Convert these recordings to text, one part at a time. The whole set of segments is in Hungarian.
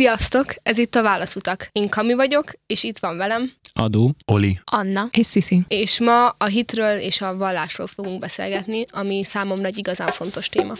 Sziasztok! Ez itt a Válaszutak. Én Kami vagyok, és itt van velem. Adó. Oli. Anna. És Sziszi. És ma a hitről és a vallásról fogunk beszélgetni, ami számomra egy igazán fontos téma.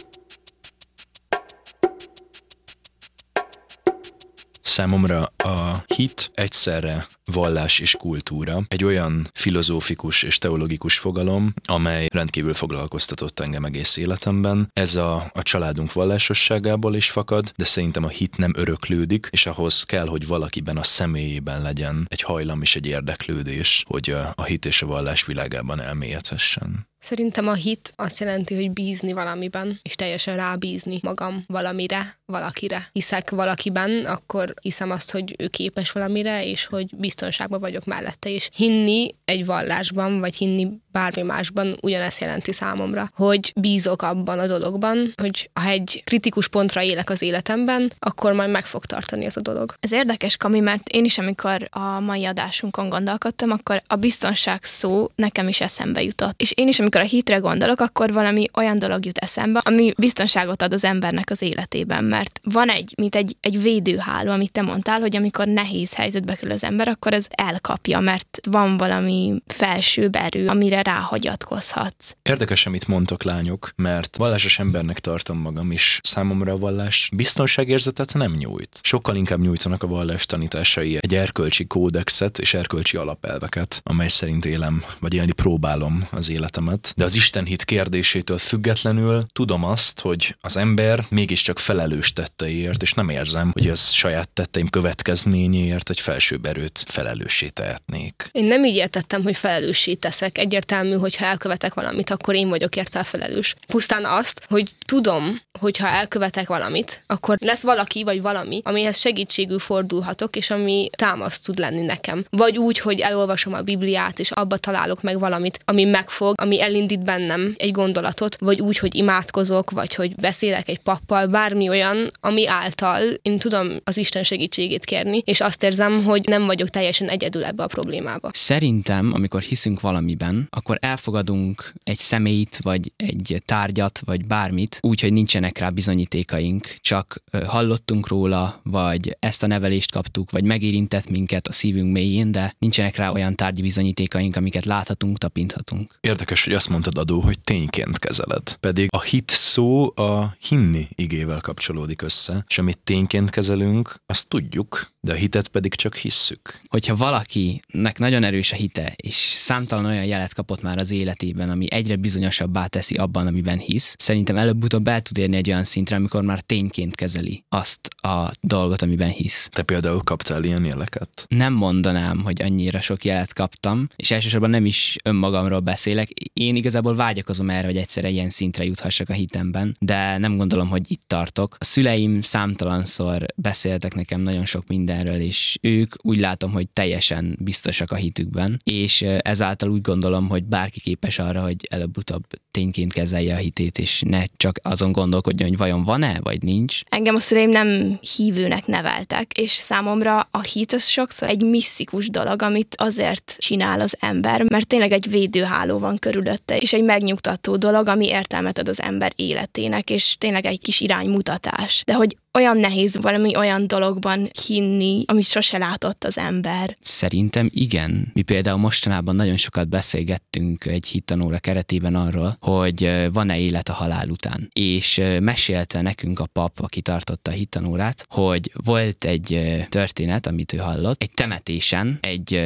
Számomra a hit egyszerre vallás és kultúra egy olyan filozófikus és teológikus fogalom, amely rendkívül foglalkoztatott engem egész életemben. Ez a, a családunk vallásosságából is fakad, de szerintem a hit nem öröklődik, és ahhoz kell, hogy valakiben a személyében legyen egy hajlam és egy érdeklődés, hogy a, a hit és a vallás világában elmélyedhessen. Szerintem a hit azt jelenti, hogy bízni valamiben, és teljesen rábízni magam valamire, valakire. Hiszek valakiben, akkor hiszem azt, hogy ő képes valamire, és hogy biztonságban vagyok mellette. És hinni egy vallásban, vagy hinni bármi másban ugyanezt jelenti számomra, hogy bízok abban a dologban, hogy ha egy kritikus pontra élek az életemben, akkor majd meg fog tartani ez a dolog. Ez érdekes, Kami, mert én is, amikor a mai adásunkon gondolkodtam, akkor a biztonság szó nekem is eszembe jutott. És én is, amikor a hitre gondolok, akkor valami olyan dolog jut eszembe, ami biztonságot ad az embernek az életében, mert van egy, mint egy, egy védőháló, amit te mondtál, hogy amikor nehéz helyzetbe kerül az ember, akkor ez elkapja, mert van valami felsőbb erő, amire ráhagyatkozhatsz. Érdekes, amit mondtok, lányok, mert vallásos embernek tartom magam is. Számomra a vallás biztonságérzetet nem nyújt. Sokkal inkább nyújtanak a vallás tanításai egy erkölcsi kódexet és erkölcsi alapelveket, amely szerint élem, vagy élni próbálom az életemet. De az Isten hit kérdésétől függetlenül tudom azt, hogy az ember mégiscsak felelős tetteiért, és nem érzem, hogy az saját tetteim következményéért egy felsőbb erőt felelőssé tehetnék. Én nem így értettem, hogy felelőssé teszek. Egyértelmű, hogy ha elkövetek valamit, akkor én vagyok érte felelős. Pusztán azt, hogy tudom, hogy ha elkövetek valamit, akkor lesz valaki vagy valami, amihez segítségül fordulhatok, és ami támaszt tud lenni nekem. Vagy úgy, hogy elolvasom a Bibliát, és abba találok meg valamit, ami megfog, ami elindít bennem egy gondolatot, vagy úgy, hogy imádkozok, vagy hogy beszélek egy pappal, bármi olyan, ami által én tudom az Isten segítségét kérni, és azt érzem, hogy nem vagyok teljesen egyedül ebbe a problémába. Szerintem, amikor hiszünk valamiben, akkor elfogadunk egy személyt, vagy egy tárgyat, vagy bármit, úgy, hogy nincsenek rá bizonyítékaink, csak hallottunk róla, vagy ezt a nevelést kaptuk, vagy megérintett minket a szívünk mélyén, de nincsenek rá olyan tárgyi bizonyítékaink, amiket láthatunk, tapinthatunk. Érdekes, hogy azt mondtad adó, hogy tényként kezeled. Pedig a hit szó a hinni igével kapcsolódik össze, és amit tényként kezelünk, azt tudjuk, de a hitet pedig csak hisszük. Hogyha valakinek nagyon erős a hite, és számtalan olyan jelet kapott már az életében, ami egyre bizonyosabbá teszi abban, amiben hisz, szerintem előbb-utóbb el tud érni egy olyan szintre, amikor már tényként kezeli azt a dolgot, amiben hisz. Te például kaptál ilyen jeleket? Nem mondanám, hogy annyira sok jelet kaptam, és elsősorban nem is önmagamról beszélek. Én igazából vágyakozom erre, hogy egyszerre ilyen szintre juthassak a hitemben, de nem gondolom, hogy itt tartok. A szüleim számtalanszor beszéltek nekem nagyon sok mindenről, és ők úgy látom, hogy teljesen biztosak a hitükben, és ezáltal úgy gondolom, hogy bárki képes arra, hogy előbb-utóbb tényként kezelje a hitét, és ne csak azon gondolkodjon, hogy vajon van-e, vagy nincs. Engem a szüleim nem hívőnek neveltek, és számomra a hit az sokszor egy misztikus dolog, amit azért csinál az ember, mert tényleg egy védőháló van körülötte, és egy megnyugtató dolog, ami értelmet ad az ember életének, és tényleg egy kis iránymutatás. De hogy olyan nehéz valami olyan dologban hinni, amit sose látott az ember. Szerintem igen. Mi például mostanában nagyon sokat beszélgettünk egy hittanóra keretében arról, hogy van-e élet a halál után. És mesélte nekünk a pap, aki tartotta a hittanórát, hogy volt egy történet, amit ő hallott, egy temetésen egy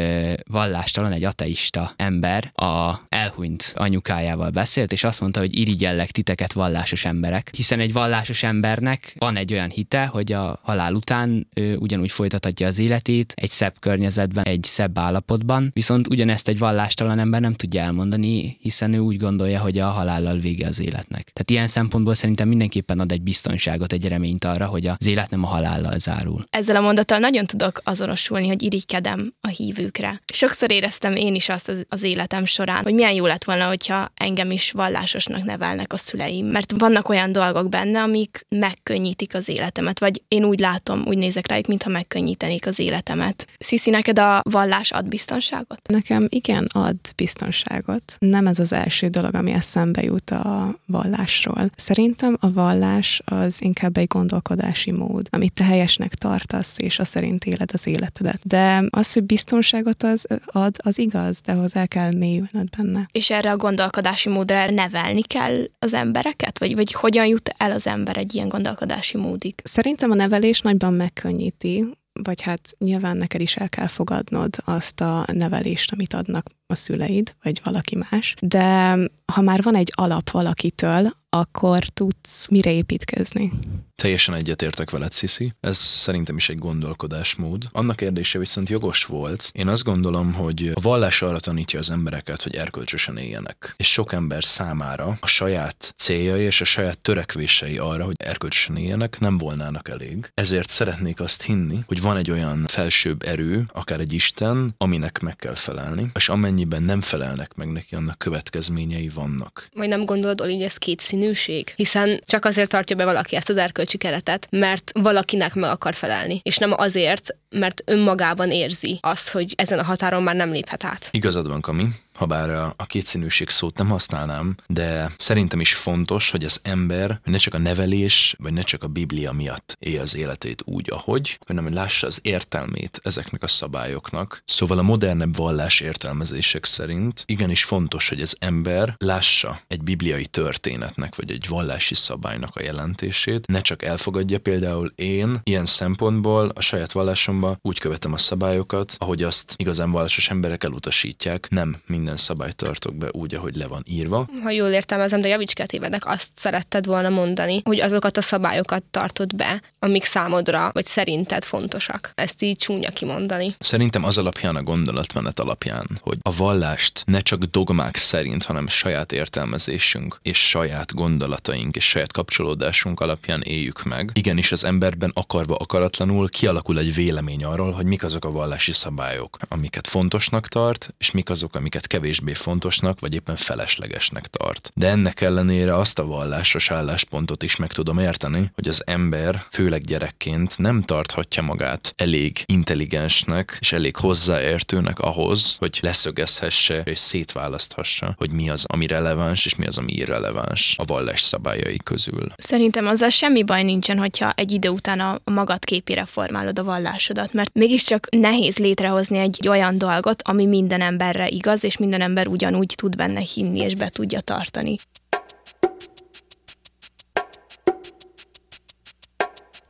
vallástalan, egy ateista ember a elhunyt anyukájával beszélt, és azt mondta, hogy irigyellek titeket vallásos emberek, hiszen egy vallásos embernek van egy olyan hite, hogy a halál után ő ugyanúgy folytathatja az életét egy szebb környezetben, egy szebb állapotban, viszont ugyanezt egy vallástalan ember nem tudja elmondani, hiszen ő úgy gondolja, hogy a halállal vége az életnek. Tehát ilyen szempontból szerintem mindenképpen ad egy biztonságot, egy reményt arra, hogy az élet nem a halállal zárul. Ezzel a mondattal nagyon tudok azonosulni, hogy irigykedem a hívőkre. Sokszor éreztem én is azt az, életem során, hogy milyen jó lett volna, hogyha engem is vallásosnak nevelnek a szüleim, mert vannak olyan dolgok benne, amik megkönnyítik az életet életemet, vagy én úgy látom, úgy nézek rájuk, mintha megkönnyítenék az életemet. Sziszi, neked a vallás ad biztonságot? Nekem igen, ad biztonságot. Nem ez az első dolog, ami eszembe jut a vallásról. Szerintem a vallás az inkább egy gondolkodási mód, amit te helyesnek tartasz, és az szerint éled az életedet. De az, hogy biztonságot az ad, az igaz, de hozzá kell mélyülnöd benne. És erre a gondolkodási módra nevelni kell az embereket? Vagy, vagy hogyan jut el az ember egy ilyen gondolkodási módig? Szerintem a nevelés nagyban megkönnyíti, vagy hát nyilván neked is el kell fogadnod azt a nevelést, amit adnak a szüleid, vagy valaki más. De ha már van egy alap valakitől, akkor tudsz mire építkezni. Teljesen egyetértek veled, Sziszi. Ez szerintem is egy gondolkodásmód. Annak kérdése viszont jogos volt. Én azt gondolom, hogy a vallás arra tanítja az embereket, hogy erkölcsösen éljenek. És sok ember számára a saját céljai és a saját törekvései arra, hogy erkölcsösen éljenek, nem volnának elég. Ezért szeretnék azt hinni, hogy van egy olyan felsőbb erő, akár egy Isten, aminek meg kell felelni, és amennyiben nem felelnek meg neki, annak következményei vannak. Vagy nem gondolod, hogy ez két színűség? Hiszen csak azért tartja be valaki ezt az erkölcsi keretet, mert valakinek meg akar felelni, és nem azért, mert önmagában érzi azt, hogy ezen a határon már nem léphet át. Igazad van, Kami ha bár a kétszínűség szót nem használnám, de szerintem is fontos, hogy az ember ne csak a nevelés, vagy ne csak a Biblia miatt élje az életét úgy, ahogy, hanem hogy lássa az értelmét ezeknek a szabályoknak. Szóval a modernebb vallás értelmezések szerint igenis fontos, hogy az ember lássa egy bibliai történetnek, vagy egy vallási szabálynak a jelentését, ne csak elfogadja például én ilyen szempontból a saját vallásomban úgy követem a szabályokat, ahogy azt igazán vallásos emberek elutasítják, nem mind minden szabályt tartok be úgy, ahogy le van írva. Ha jól értelmezem, de javíts tévedek, azt szeretted volna mondani, hogy azokat a szabályokat tartod be, amik számodra vagy szerinted fontosak. Ezt így csúnya kimondani. Szerintem az alapján a gondolatmenet alapján, hogy a vallást ne csak dogmák szerint, hanem saját értelmezésünk és saját gondolataink és saját kapcsolódásunk alapján éljük meg. Igenis az emberben akarva akaratlanul kialakul egy vélemény arról, hogy mik azok a vallási szabályok, amiket fontosnak tart, és mik azok, amiket kevésbé fontosnak, vagy éppen feleslegesnek tart. De ennek ellenére azt a vallásos álláspontot is meg tudom érteni, hogy az ember, főleg gyerekként nem tarthatja magát elég intelligensnek és elég hozzáértőnek ahhoz, hogy leszögezhesse és szétválaszthassa, hogy mi az, ami releváns, és mi az, ami irreleváns a vallás szabályai közül. Szerintem azzal semmi baj nincsen, hogyha egy idő után a magad képére formálod a vallásodat, mert mégiscsak nehéz létrehozni egy olyan dolgot, ami minden emberre igaz, és minden ember ugyanúgy tud benne hinni és be tudja tartani.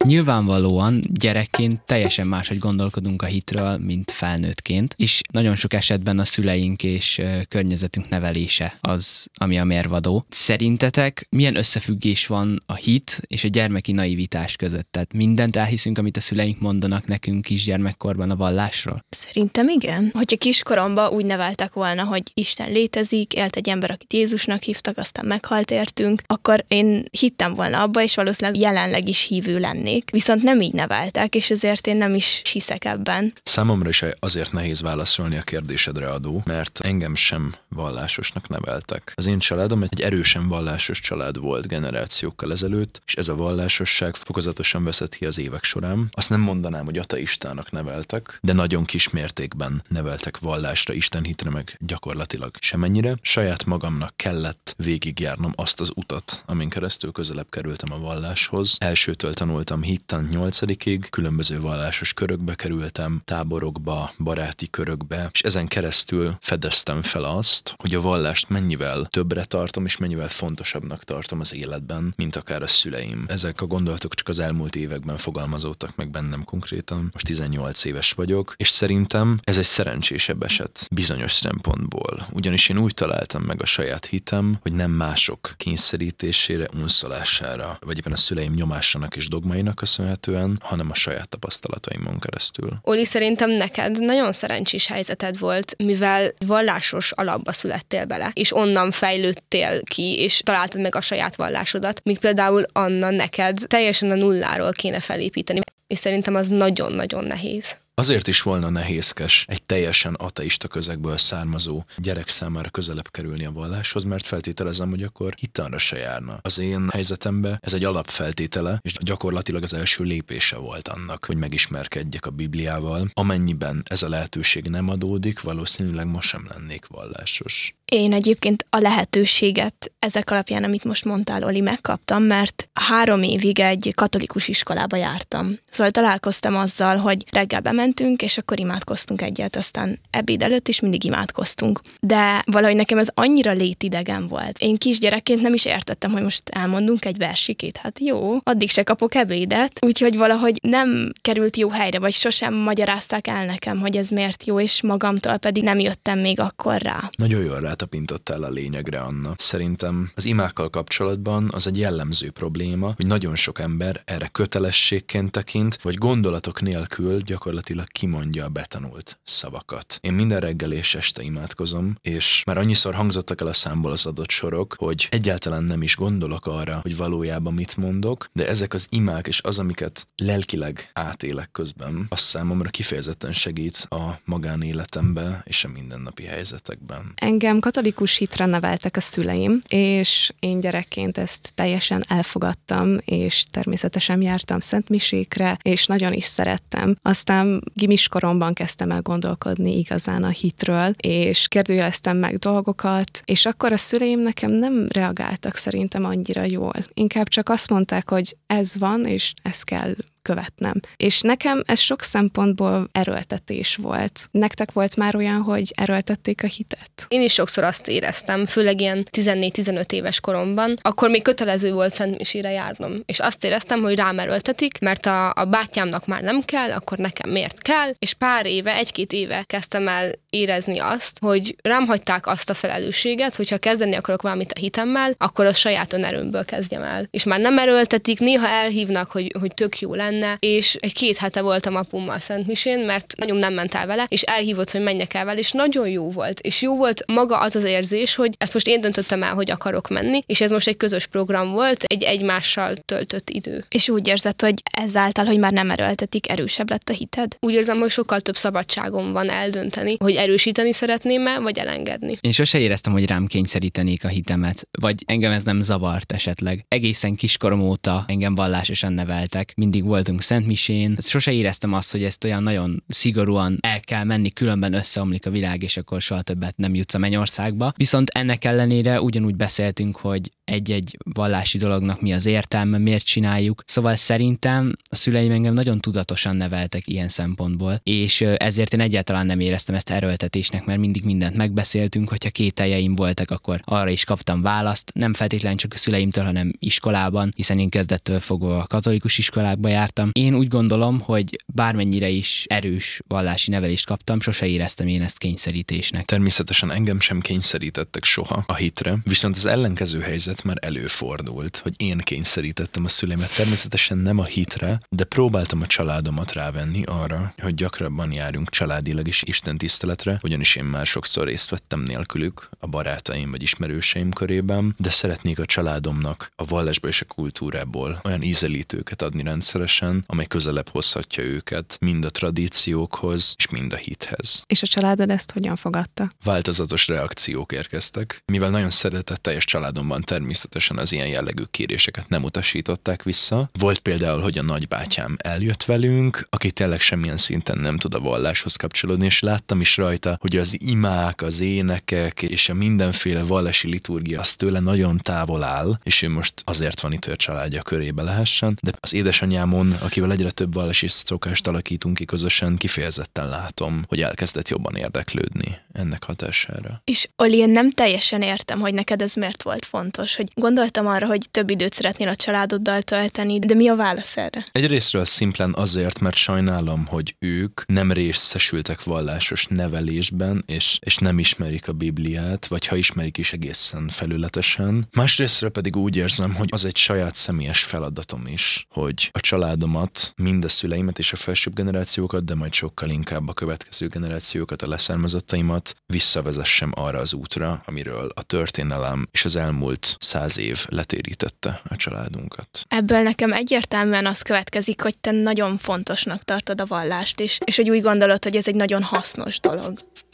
Nyilvánvalóan gyerekként teljesen máshogy gondolkodunk a hitről, mint felnőttként, és nagyon sok esetben a szüleink és környezetünk nevelése az, ami a mérvadó. Szerintetek milyen összefüggés van a hit és a gyermeki naivitás között? Tehát mindent elhiszünk, amit a szüleink mondanak nekünk kisgyermekkorban a vallásról? Szerintem igen. Hogyha kiskoromban úgy neveltek volna, hogy Isten létezik, élt egy ember, akit Jézusnak hívtak, aztán meghalt értünk, akkor én hittem volna abba, és valószínűleg jelenleg is hívő lennék lennék, viszont nem így neveltek, és ezért én nem is hiszek ebben. Számomra is azért nehéz válaszolni a kérdésedre adó, mert engem sem vallásosnak neveltek. Az én családom egy erősen vallásos család volt generációkkal ezelőtt, és ez a vallásosság fokozatosan veszett ki az évek során. Azt nem mondanám, hogy ateistának neveltek, de nagyon kis mértékben neveltek vallásra, Isten hitre meg gyakorlatilag semennyire. Saját magamnak kellett végigjárnom azt az utat, amin keresztül közelebb kerültem a valláshoz. Elsőtől tanultam hittan nyolcadikig, különböző vallásos körökbe kerültem, táborokba, baráti körökbe, és ezen keresztül fedeztem fel azt, hogy a vallást mennyivel többre tartom, és mennyivel fontosabbnak tartom az életben, mint akár a szüleim. Ezek a gondolatok csak az elmúlt években fogalmazódtak meg bennem konkrétan. Most 18 éves vagyok, és szerintem ez egy szerencsésebb eset bizonyos szempontból. Ugyanis én úgy találtam meg a saját hitem, hogy nem mások kényszerítésére, unszolására, vagy éppen a szüleim nyomásának és dogmainak köszönhetően, hanem a saját tapasztalataimon keresztül. Oli, szerintem neked nagyon szerencsés helyzeted volt, mivel vallásos alapba születtél bele, és onnan fejlődtél ki, és találtad meg a saját vallásodat, míg például Anna neked teljesen a nulláról kéne felépíteni, és szerintem az nagyon-nagyon nehéz. Azért is volna nehézkes egy teljesen ateista közegből származó gyerek számára közelebb kerülni a valláshoz, mert feltételezem, hogy akkor hittanra se járna. Az én helyzetemben ez egy alapfeltétele, és gyakorlatilag az első lépése volt annak, hogy megismerkedjek a Bibliával. Amennyiben ez a lehetőség nem adódik, valószínűleg most sem lennék vallásos. Én egyébként a lehetőséget ezek alapján, amit most mondtál, Oli, megkaptam, mert három évig egy katolikus iskolába jártam. Szóval találkoztam azzal, hogy reggel bementünk, és akkor imádkoztunk egyet, aztán ebéd előtt is mindig imádkoztunk. De valahogy nekem ez annyira létidegen volt. Én kisgyerekként nem is értettem, hogy most elmondunk egy versikét. Hát jó, addig se kapok ebédet, úgyhogy valahogy nem került jó helyre, vagy sosem magyarázták el nekem, hogy ez miért jó, és magamtól pedig nem jöttem még akkor rá. Nagyon jól rátapintottál a lényegre, Anna. Szerintem az imákkal kapcsolatban az egy jellemző probléma, hogy nagyon sok ember erre kötelességként tekint, vagy gondolatok nélkül gyakorlatilag kimondja a betanult szavakat. Én minden reggel és este imádkozom, és már annyiszor hangzottak el a számból az adott sorok, hogy egyáltalán nem is gondolok arra, hogy valójában mit mondok, de ezek az imák és az, amiket lelkileg átélek közben, az számomra kifejezetten segít a magánéletembe és a mindennapi helyzetekben. Engem katolikus hitre neveltek a szüleim, és én gyerekként ezt teljesen elfogadtam, és természetesen jártam szentmisékre, és nagyon is szerettem. Aztán gimiskoromban kezdtem el gondolkodni igazán a hitről, és kérdőjeleztem meg dolgokat, és akkor a szüleim nekem nem reagáltak szerintem annyira jól. Inkább csak azt mondták, hogy ez van, és ez kell követnem. És nekem ez sok szempontból erőltetés volt. Nektek volt már olyan, hogy erőltették a hitet? Én is sokszor azt éreztem, főleg ilyen 14-15 éves koromban, akkor még kötelező volt Szentmisére járnom. És azt éreztem, hogy rám erőltetik, mert a, a bátyámnak már nem kell, akkor nekem miért kell, és pár éve, egy-két éve kezdtem el érezni azt, hogy rám hagyták azt a felelősséget, hogyha kezdeni akarok valamit a hitemmel, akkor az saját önerőmből kezdjem el. És már nem erőltetik, néha elhívnak, hogy, hogy tök jó lenne, és egy két hete voltam apummal Szentmisén, mert anyum nem ment el vele, és elhívott, hogy menjek el vele, és nagyon jó volt. És jó volt maga az az érzés, hogy ezt most én döntöttem el, hogy akarok menni, és ez most egy közös program volt, egy egymással töltött idő. És úgy érzed, hogy ezáltal, hogy már nem erőltetik, erősebb lett a hited? Úgy érzem, hogy sokkal több szabadságom van eldönteni, hogy erősíteni szeretném-e, vagy elengedni. Én sose éreztem, hogy rám kényszerítenék a hitemet, vagy engem ez nem zavart esetleg. Egészen kiskorom óta engem vallásosan neveltek, mindig volt voltunk Szentmisén, sose éreztem azt, hogy ezt olyan nagyon szigorúan el kell menni, különben összeomlik a világ, és akkor soha többet nem jutsz a mennyországba. Viszont ennek ellenére ugyanúgy beszéltünk, hogy egy-egy vallási dolognak mi az értelme, miért csináljuk. Szóval szerintem a szüleim engem nagyon tudatosan neveltek ilyen szempontból, és ezért én egyáltalán nem éreztem ezt erőltetésnek, mert mindig mindent megbeszéltünk, hogyha kételjeim voltak, akkor arra is kaptam választ, nem feltétlenül csak a szüleimtől, hanem iskolában, hiszen én kezdettől fogva a katolikus iskolákba jártam. Én úgy gondolom, hogy bármennyire is erős vallási nevelést kaptam, sose éreztem én ezt kényszerítésnek. Természetesen engem sem kényszerítettek soha a hitre, viszont az ellenkező helyzet már előfordult, hogy én kényszerítettem a szüleimet, természetesen nem a hitre, de próbáltam a családomat rávenni arra, hogy gyakrabban járunk családilag is Isten tiszteletre, ugyanis én már sokszor részt vettem nélkülük a barátaim vagy ismerőseim körében, de szeretnék a családomnak a vallásból és a kultúrából olyan ízelítőket adni rendszeresen, amely közelebb hozhatja őket mind a tradíciókhoz és mind a hithez. És a családod ezt hogyan fogadta? Változatos reakciók érkeztek. Mivel nagyon szeretetteljes családomban természetesen természetesen az ilyen jellegű kéréseket nem utasították vissza. Volt például, hogy a nagybátyám eljött velünk, aki tényleg semmilyen szinten nem tud a valláshoz kapcsolódni, és láttam is rajta, hogy az imák, az énekek és a mindenféle vallási liturgia az tőle nagyon távol áll, és ő most azért van itt, hogy a családja körébe lehessen, de az édesanyámon, akivel egyre több vallási szokást alakítunk ki közösen, kifejezetten látom, hogy elkezdett jobban érdeklődni ennek hatására. És Oli, én nem teljesen értem, hogy neked ez miért volt fontos hogy gondoltam arra, hogy több időt szeretnél a családoddal tölteni, de mi a válasz erre? Egyrésztről szimplán azért, mert sajnálom, hogy ők nem részesültek vallásos nevelésben nevelésben, és, és nem ismerik a Bibliát, vagy ha ismerik is egészen felületesen. Másrésztről pedig úgy érzem, hogy az egy saját személyes feladatom is, hogy a családomat, mind a szüleimet és a felsőbb generációkat, de majd sokkal inkább a következő generációkat, a leszármazottaimat visszavezessem arra az útra, amiről a történelem és az elmúlt száz év letérítette a családunkat. Ebből nekem egyértelműen az következik, hogy te nagyon fontosnak tartod a vallást is, és hogy úgy gondolod, hogy ez egy nagyon hasznos dolog. dialogue.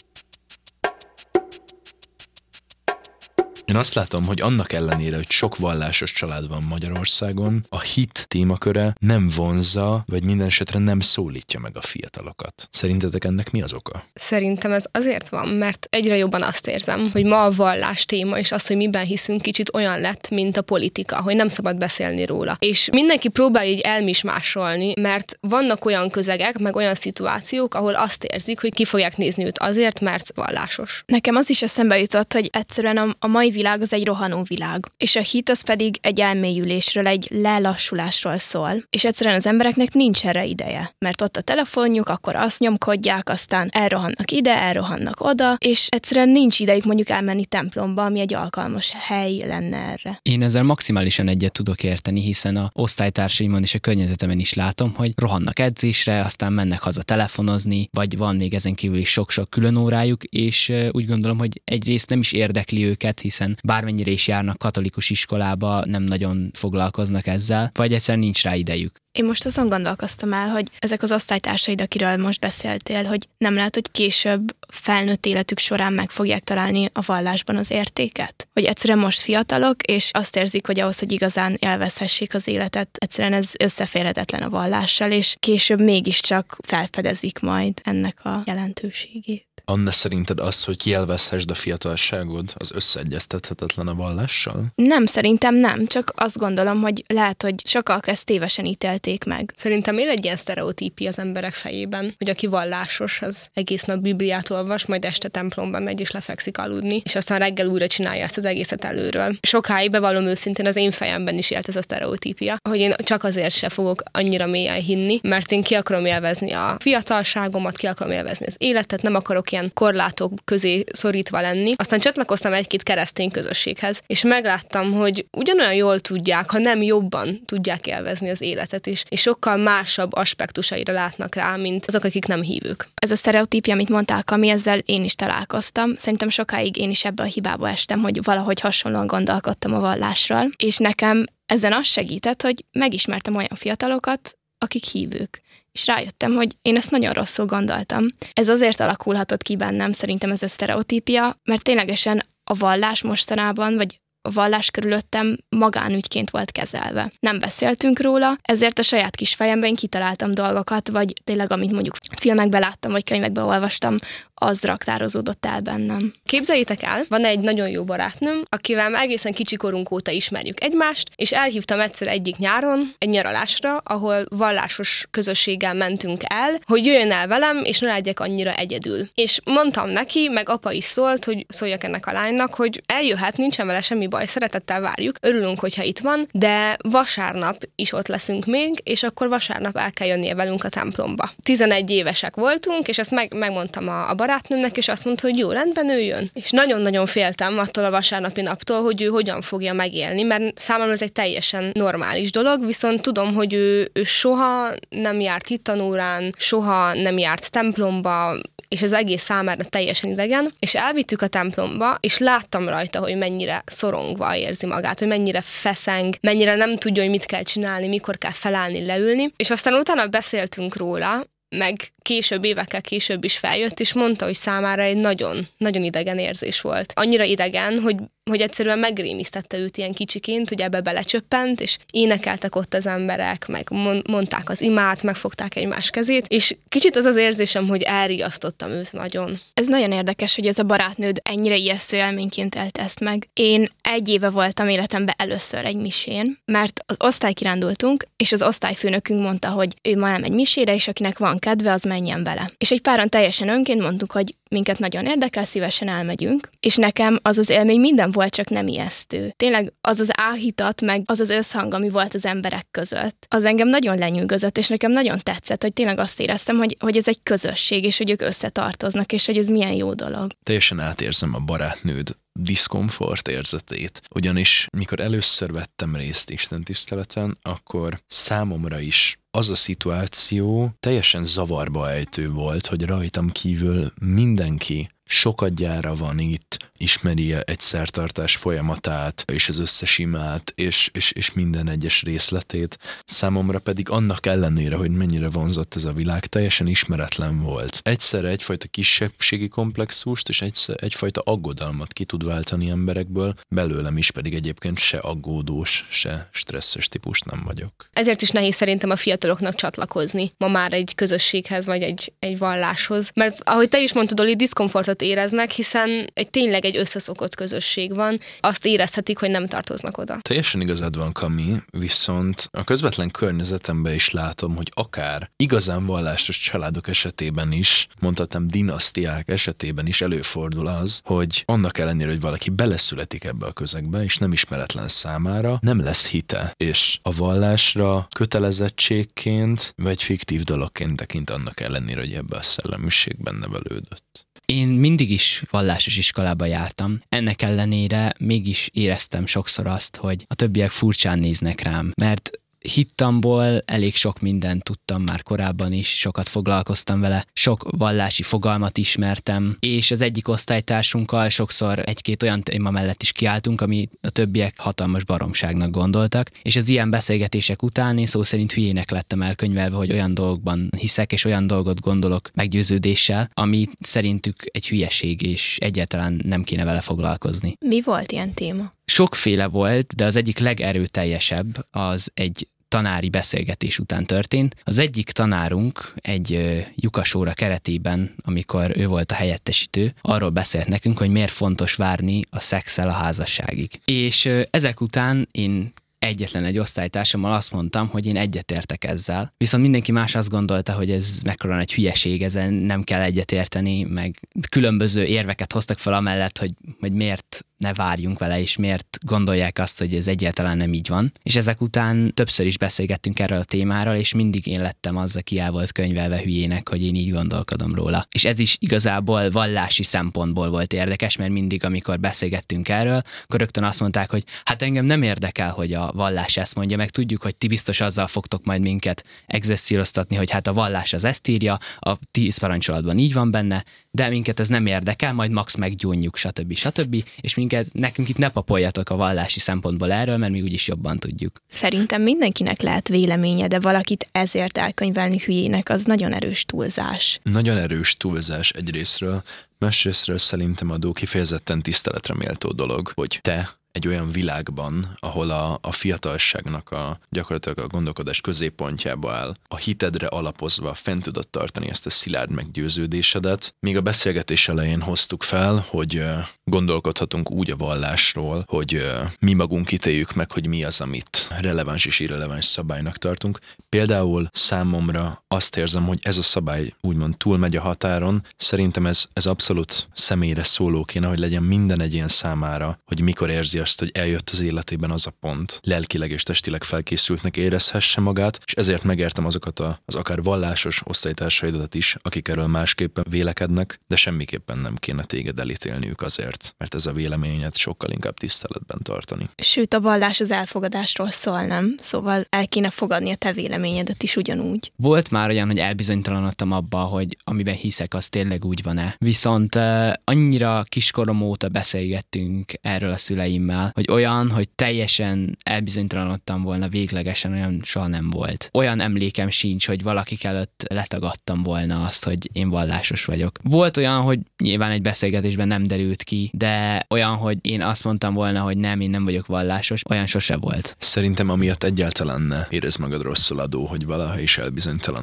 Én azt látom, hogy annak ellenére, hogy sok vallásos család van Magyarországon, a hit témaköre nem vonzza, vagy minden esetre nem szólítja meg a fiatalokat. Szerintetek ennek mi az oka? Szerintem ez azért van, mert egyre jobban azt érzem, hogy ma a vallás téma és az, hogy miben hiszünk, kicsit olyan lett, mint a politika, hogy nem szabad beszélni róla. És mindenki próbál így elmismásolni, mert vannak olyan közegek, meg olyan szituációk, ahol azt érzik, hogy ki fogják nézni őt azért, mert vallásos. Nekem az is eszembe jutott, hogy egyszerűen a, a mai világ az egy rohanó világ, és a hit az pedig egy elmélyülésről, egy lelassulásról szól, és egyszerűen az embereknek nincs erre ideje, mert ott a telefonjuk, akkor azt nyomkodják, aztán elrohannak ide, elrohannak oda, és egyszerűen nincs idejük mondjuk elmenni templomba, ami egy alkalmas hely lenne erre. Én ezzel maximálisan egyet tudok érteni, hiszen a osztálytársaimon és a környezetemen is látom, hogy rohannak edzésre, aztán mennek haza telefonozni, vagy van még ezen kívül is sok-sok külön órájuk, és úgy gondolom, hogy egyrészt nem is érdekli őket, hiszen bármennyire is járnak katolikus iskolába, nem nagyon foglalkoznak ezzel, vagy egyszerűen nincs rá idejük. Én most azon gondolkoztam el, hogy ezek az osztálytársaid, akiről most beszéltél, hogy nem lehet, hogy később felnőtt életük során meg fogják találni a vallásban az értéket? Hogy egyszerűen most fiatalok, és azt érzik, hogy ahhoz, hogy igazán élvezhessék az életet, egyszerűen ez összeférhetetlen a vallással, és később mégiscsak felfedezik majd ennek a jelentőségét. Anna, szerinted az, hogy kielvezhessd a fiatalságod, az összeegyeztethetetlen a vallással? Nem, szerintem nem, csak azt gondolom, hogy lehet, hogy sokak ezt tévesen ítélték meg. Szerintem él egy ilyen sztereotípi az emberek fejében, hogy aki vallásos, az egész nap Bibliát olvas, majd este templomba megy és lefekszik aludni, és aztán reggel újra csinálja ezt az egészet előről. Sokáig bevallom őszintén az én fejemben is élt ez a sztereotípia, hogy én csak azért se fogok annyira mélyen hinni, mert én ki akarom élvezni a fiatalságomat, ki akarom élvezni az életet, nem akarok ilyen korlátok közé szorítva lenni. Aztán csatlakoztam egy-két keresztény közösséghez, és megláttam, hogy ugyanolyan jól tudják, ha nem jobban tudják élvezni az életet is, és sokkal másabb aspektusaira látnak rá, mint azok, akik nem hívők. Ez a sztereotípia, amit mondták, ami ezzel én is találkoztam. Szerintem sokáig én is ebbe a hibába estem, hogy valahogy hasonlóan gondolkodtam a vallásról, és nekem ezen az segített, hogy megismertem olyan fiatalokat, akik hívők és rájöttem, hogy én ezt nagyon rosszul gondoltam. Ez azért alakulhatott ki bennem, szerintem ez a sztereotípia, mert ténylegesen a vallás mostanában, vagy a vallás körülöttem magánügyként volt kezelve. Nem beszéltünk róla, ezért a saját kis fejemben kitaláltam dolgokat, vagy tényleg, amit mondjuk filmekben láttam, vagy könyvekben olvastam, az raktározódott el bennem. Képzeljétek el, van egy nagyon jó barátnőm, akivel egészen kicsikorunk óta ismerjük egymást, és elhívtam egyszer egyik nyáron egy nyaralásra, ahol vallásos közösséggel mentünk el, hogy jöjjön el velem, és ne legyek annyira egyedül. És mondtam neki, meg apa is szólt, hogy szóljak ennek a lánynak, hogy eljöhet, nincsen vele semmi baj, szeretettel várjuk, örülünk, hogyha itt van, de vasárnap is ott leszünk még, és akkor vasárnap el kell jönnie velünk a templomba. 11 évesek voltunk, és ezt meg, megmondtam a, a barátnőmnek, és azt mondta, hogy jó, rendben, ő jön. És nagyon-nagyon féltem attól a vasárnapi naptól, hogy ő hogyan fogja megélni, mert számomra ez egy teljesen normális dolog, viszont tudom, hogy ő, ő soha nem járt hittanórán, soha nem járt templomba, és az egész számára teljesen idegen, és elvittük a templomba, és láttam rajta, hogy mennyire szorongva érzi magát, hogy mennyire feszeng, mennyire nem tudja, hogy mit kell csinálni, mikor kell felállni, leülni, és aztán utána beszéltünk róla, meg később, évekkel később is feljött, és mondta, hogy számára egy nagyon, nagyon idegen érzés volt. Annyira idegen, hogy hogy egyszerűen megrémisztette őt ilyen kicsiként, hogy ebbe belecsöppent, és énekeltek ott az emberek, meg mondták az imát, megfogták egymás kezét, és kicsit az az érzésem, hogy elriasztottam őt nagyon. Ez nagyon érdekes, hogy ez a barátnőd ennyire ijesztő élményként élt ezt meg. Én egy éve voltam életemben először egy misén, mert az osztály kirándultunk, és az osztályfőnökünk mondta, hogy ő ma elmegy misére, és akinek van kedve, az menjen bele. És egy páran teljesen önként mondtuk, hogy minket nagyon érdekel, szívesen elmegyünk, és nekem az az élmény minden volt, csak nem ijesztő. Tényleg az az áhítat, meg az az összhang, ami volt az emberek között, az engem nagyon lenyűgözött, és nekem nagyon tetszett, hogy tényleg azt éreztem, hogy, hogy ez egy közösség, és hogy ők összetartoznak, és hogy ez milyen jó dolog. Teljesen átérzem a barátnőd diszkomfort érzetét. Ugyanis mikor először vettem részt Isten tiszteleten, akkor számomra is az a szituáció teljesen zavarba ejtő volt, hogy rajtam kívül mindenki sokadjára van itt, ismeri egy szertartás folyamatát, és az összes imát, és, és, és minden egyes részletét. Számomra pedig annak ellenére, hogy mennyire vonzott ez a világ, teljesen ismeretlen volt. Egyszerre egyfajta kisebbségi komplexust, és egyszer, egyfajta aggodalmat ki tud váltani emberekből, belőlem is pedig egyébként se aggódós, se stresszes típus nem vagyok. Ezért is nehéz szerintem a fiataloknak csatlakozni ma már egy közösséghez, vagy egy, egy valláshoz. Mert ahogy te is mondtad, Oli, diszkomfortot éreznek, hiszen egy tényleg egy összeszokott közösség van, azt érezhetik, hogy nem tartoznak oda. Teljesen igazad van, Kami, viszont a közvetlen környezetemben is látom, hogy akár igazán vallásos családok esetében is, mondhatnám dinasztiák esetében is előfordul az, hogy annak ellenére, hogy valaki beleszületik ebbe a közegbe, és nem ismeretlen számára, nem lesz hite, és a vallásra kötelezettségként, vagy fiktív dologként tekint annak ellenére, hogy ebbe a szellemiségben nevelődött. Én mindig is vallásos iskolába jártam. Ennek ellenére mégis éreztem sokszor azt, hogy a többiek furcsán néznek rám, mert hittamból elég sok mindent tudtam már korábban is, sokat foglalkoztam vele, sok vallási fogalmat ismertem, és az egyik osztálytársunkkal sokszor egy-két olyan téma mellett is kiálltunk, ami a többiek hatalmas baromságnak gondoltak, és az ilyen beszélgetések után én szó szerint hülyének lettem elkönyvelve, hogy olyan dolgokban hiszek, és olyan dolgot gondolok meggyőződéssel, ami szerintük egy hülyeség, és egyáltalán nem kéne vele foglalkozni. Mi volt ilyen téma? Sokféle volt, de az egyik legerőteljesebb az egy tanári beszélgetés után történt. Az egyik tanárunk egy lyukasóra keretében, amikor ő volt a helyettesítő, arról beszélt nekünk, hogy miért fontos várni a szexel a házasságig. És ezek után én egyetlen egy osztálytársammal azt mondtam, hogy én egyetértek ezzel. Viszont mindenki más azt gondolta, hogy ez mekkora egy hülyeség, ezen nem kell egyetérteni, meg különböző érveket hoztak fel amellett, hogy, hogy miért ne várjunk vele, és miért gondolják azt, hogy ez egyáltalán nem így van. És ezek után többször is beszélgettünk erről a témáról, és mindig én lettem az, aki el volt könyvelve hülyének, hogy én így gondolkodom róla. És ez is igazából vallási szempontból volt érdekes, mert mindig, amikor beszélgettünk erről, akkor rögtön azt mondták, hogy hát engem nem érdekel, hogy a vallás ezt mondja, meg tudjuk, hogy ti biztos azzal fogtok majd minket egzesszíroztatni, hogy hát a vallás az ezt írja, a tíz parancsolatban így van benne, de minket ez nem érdekel, majd max meggyónjuk, stb. stb. És minket, nekünk itt ne papoljatok a vallási szempontból erről, mert mi úgyis jobban tudjuk. Szerintem mindenkinek lehet véleménye, de valakit ezért elkönyvelni hülyének, az nagyon erős túlzás. Nagyon erős túlzás egyrésztről, másrésztről szerintem adó kifejezetten tiszteletre méltó dolog, hogy te egy olyan világban, ahol a, a fiatalságnak a gyakorlatilag a gondolkodás középpontjába áll, a hitedre alapozva fent tudod tartani ezt a szilárd meggyőződésedet. Még a beszélgetés elején hoztuk fel, hogy gondolkodhatunk úgy a vallásról, hogy mi magunk ítéljük meg, hogy mi az, amit releváns és irreleváns szabálynak tartunk. Például számomra azt érzem, hogy ez a szabály úgymond túlmegy a határon. Szerintem ez, ez abszolút személyre szóló kéne, hogy legyen minden egyén számára, hogy mikor érzi azt, hogy eljött az életében az a pont, lelkileg és testileg felkészültnek érezhesse magát, és ezért megértem azokat a, az akár vallásos osztálytársaidat is, akik erről másképpen vélekednek, de semmiképpen nem kéne téged elítélniük azért, mert ez a véleményet sokkal inkább tiszteletben tartani. Sőt, a vallás az elfogadásról szól, nem? Szóval el kéne fogadni a te véleményedet is ugyanúgy. Volt már olyan, hogy elbizonytalanodtam abba, hogy amiben hiszek, az tényleg úgy van-e. Viszont uh, annyira kiskorom óta beszélgettünk erről a szüleimmel, hogy olyan, hogy teljesen elbizonytalanodtam volna véglegesen, olyan soha nem volt. Olyan emlékem sincs, hogy valaki előtt letagadtam volna azt, hogy én vallásos vagyok. Volt olyan, hogy nyilván egy beszélgetésben nem derült ki, de olyan, hogy én azt mondtam volna, hogy nem, én nem vagyok vallásos, olyan sose volt. Szerintem amiatt egyáltalán ne érez magad rosszul adó, hogy valaha is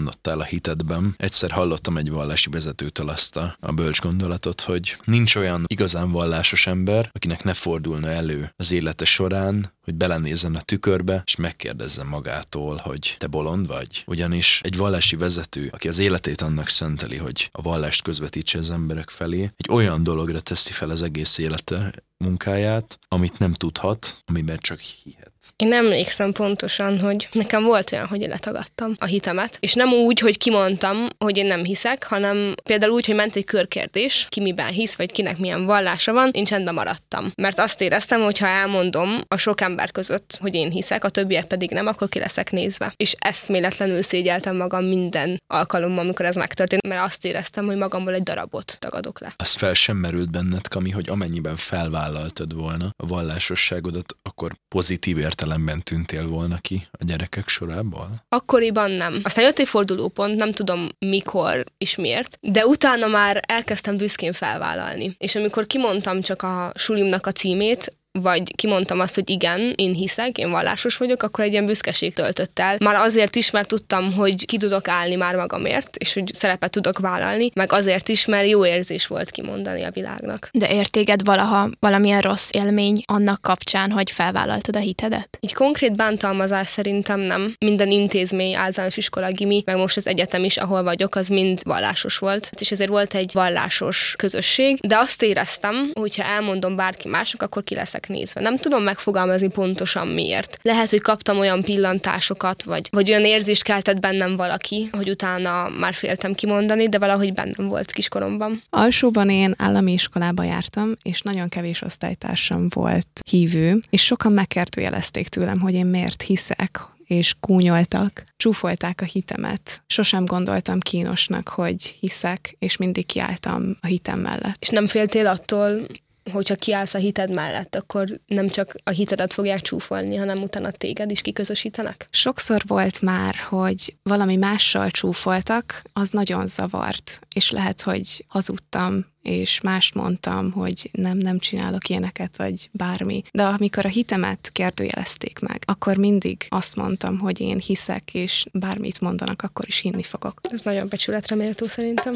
elbizonytalanodtál a hitedben. Egyszer hallottam egy vallási vezetőtől azt a, a bölcs gondolatot, hogy nincs olyan igazán vallásos ember, akinek ne fordulna elő az élete során, hogy belenézzen a tükörbe, és megkérdezzen magától, hogy te bolond vagy. Ugyanis egy vallási vezető, aki az életét annak szenteli, hogy a vallást közvetítse az emberek felé, egy olyan dologra teszi fel az egész élete, munkáját, amit nem tudhat, amiben csak hihet. Én emlékszem pontosan, hogy nekem volt olyan, hogy letagadtam a hitemet, és nem úgy, hogy kimondtam, hogy én nem hiszek, hanem például úgy, hogy ment egy körkérdés, ki miben hisz, vagy kinek milyen vallása van, én csendben maradtam. Mert azt éreztem, hogy ha elmondom a sok ember között, hogy én hiszek, a többiek pedig nem, akkor ki leszek nézve. És eszméletlenül szégyeltem magam minden alkalommal, amikor ez megtörtént, mert azt éreztem, hogy magamból egy darabot tagadok le. Az fel sem merült benned, Kami, hogy amennyiben felvállaltad volna a vallásosságodat, akkor pozitív értelemben tűntél volna ki a gyerekek sorából? Akkoriban nem. Aztán jött egy fordulópont, nem tudom mikor és miért, de utána már elkezdtem büszkén felvállalni. És amikor kimondtam csak a sulimnak a címét, vagy kimondtam azt, hogy igen, én hiszek, én vallásos vagyok, akkor egy ilyen büszkeség töltött el. Már azért is, mert tudtam, hogy ki tudok állni már magamért, és hogy szerepet tudok vállalni, meg azért is, mert jó érzés volt kimondani a világnak. De értéged valaha valamilyen rossz élmény annak kapcsán, hogy felvállaltad a hitedet? Így konkrét bántalmazás szerintem nem. Minden intézmény, általános iskola, gimi, meg most az egyetem is, ahol vagyok, az mind vallásos volt. És ezért volt egy vallásos közösség, de azt éreztem, hogy ha elmondom bárki másnak, akkor ki leszek nézve. Nem tudom megfogalmazni pontosan miért. Lehet, hogy kaptam olyan pillantásokat, vagy, vagy olyan érzést keltett bennem valaki, hogy utána már féltem kimondani, de valahogy bennem volt kiskoromban. Alsóban én állami iskolába jártam, és nagyon kevés osztálytársam volt hívő, és sokan megkertőjelezték tőlem, hogy én miért hiszek, és kúnyoltak, csúfolták a hitemet. Sosem gondoltam kínosnak, hogy hiszek, és mindig kiálltam a hitem mellett. És nem féltél attól, hogyha kiállsz a hited mellett, akkor nem csak a hitedet fogják csúfolni, hanem utána téged is kiközösítenek? Sokszor volt már, hogy valami mással csúfoltak, az nagyon zavart, és lehet, hogy hazudtam, és mást mondtam, hogy nem, nem csinálok ilyeneket, vagy bármi. De amikor a hitemet kérdőjelezték meg, akkor mindig azt mondtam, hogy én hiszek, és bármit mondanak, akkor is hinni fogok. Ez nagyon becsületre méltó szerintem.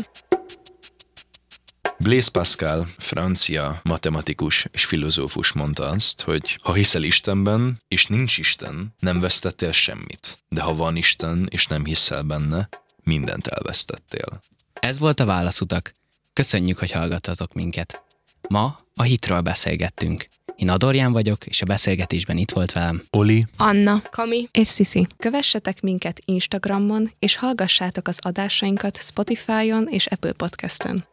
Blaise Pascal, francia matematikus és filozófus mondta azt, hogy ha hiszel Istenben, és nincs Isten, nem vesztettél semmit. De ha van Isten, és nem hiszel benne, mindent elvesztettél. Ez volt a válaszutak. Köszönjük, hogy hallgattatok minket. Ma a hitről beszélgettünk. Én Adorján vagyok, és a beszélgetésben itt volt velem Oli, Anna. Kami, És Sisi, kövessetek minket Instagramon, és hallgassátok az adásainkat Spotify-on és Apple Podcast-en.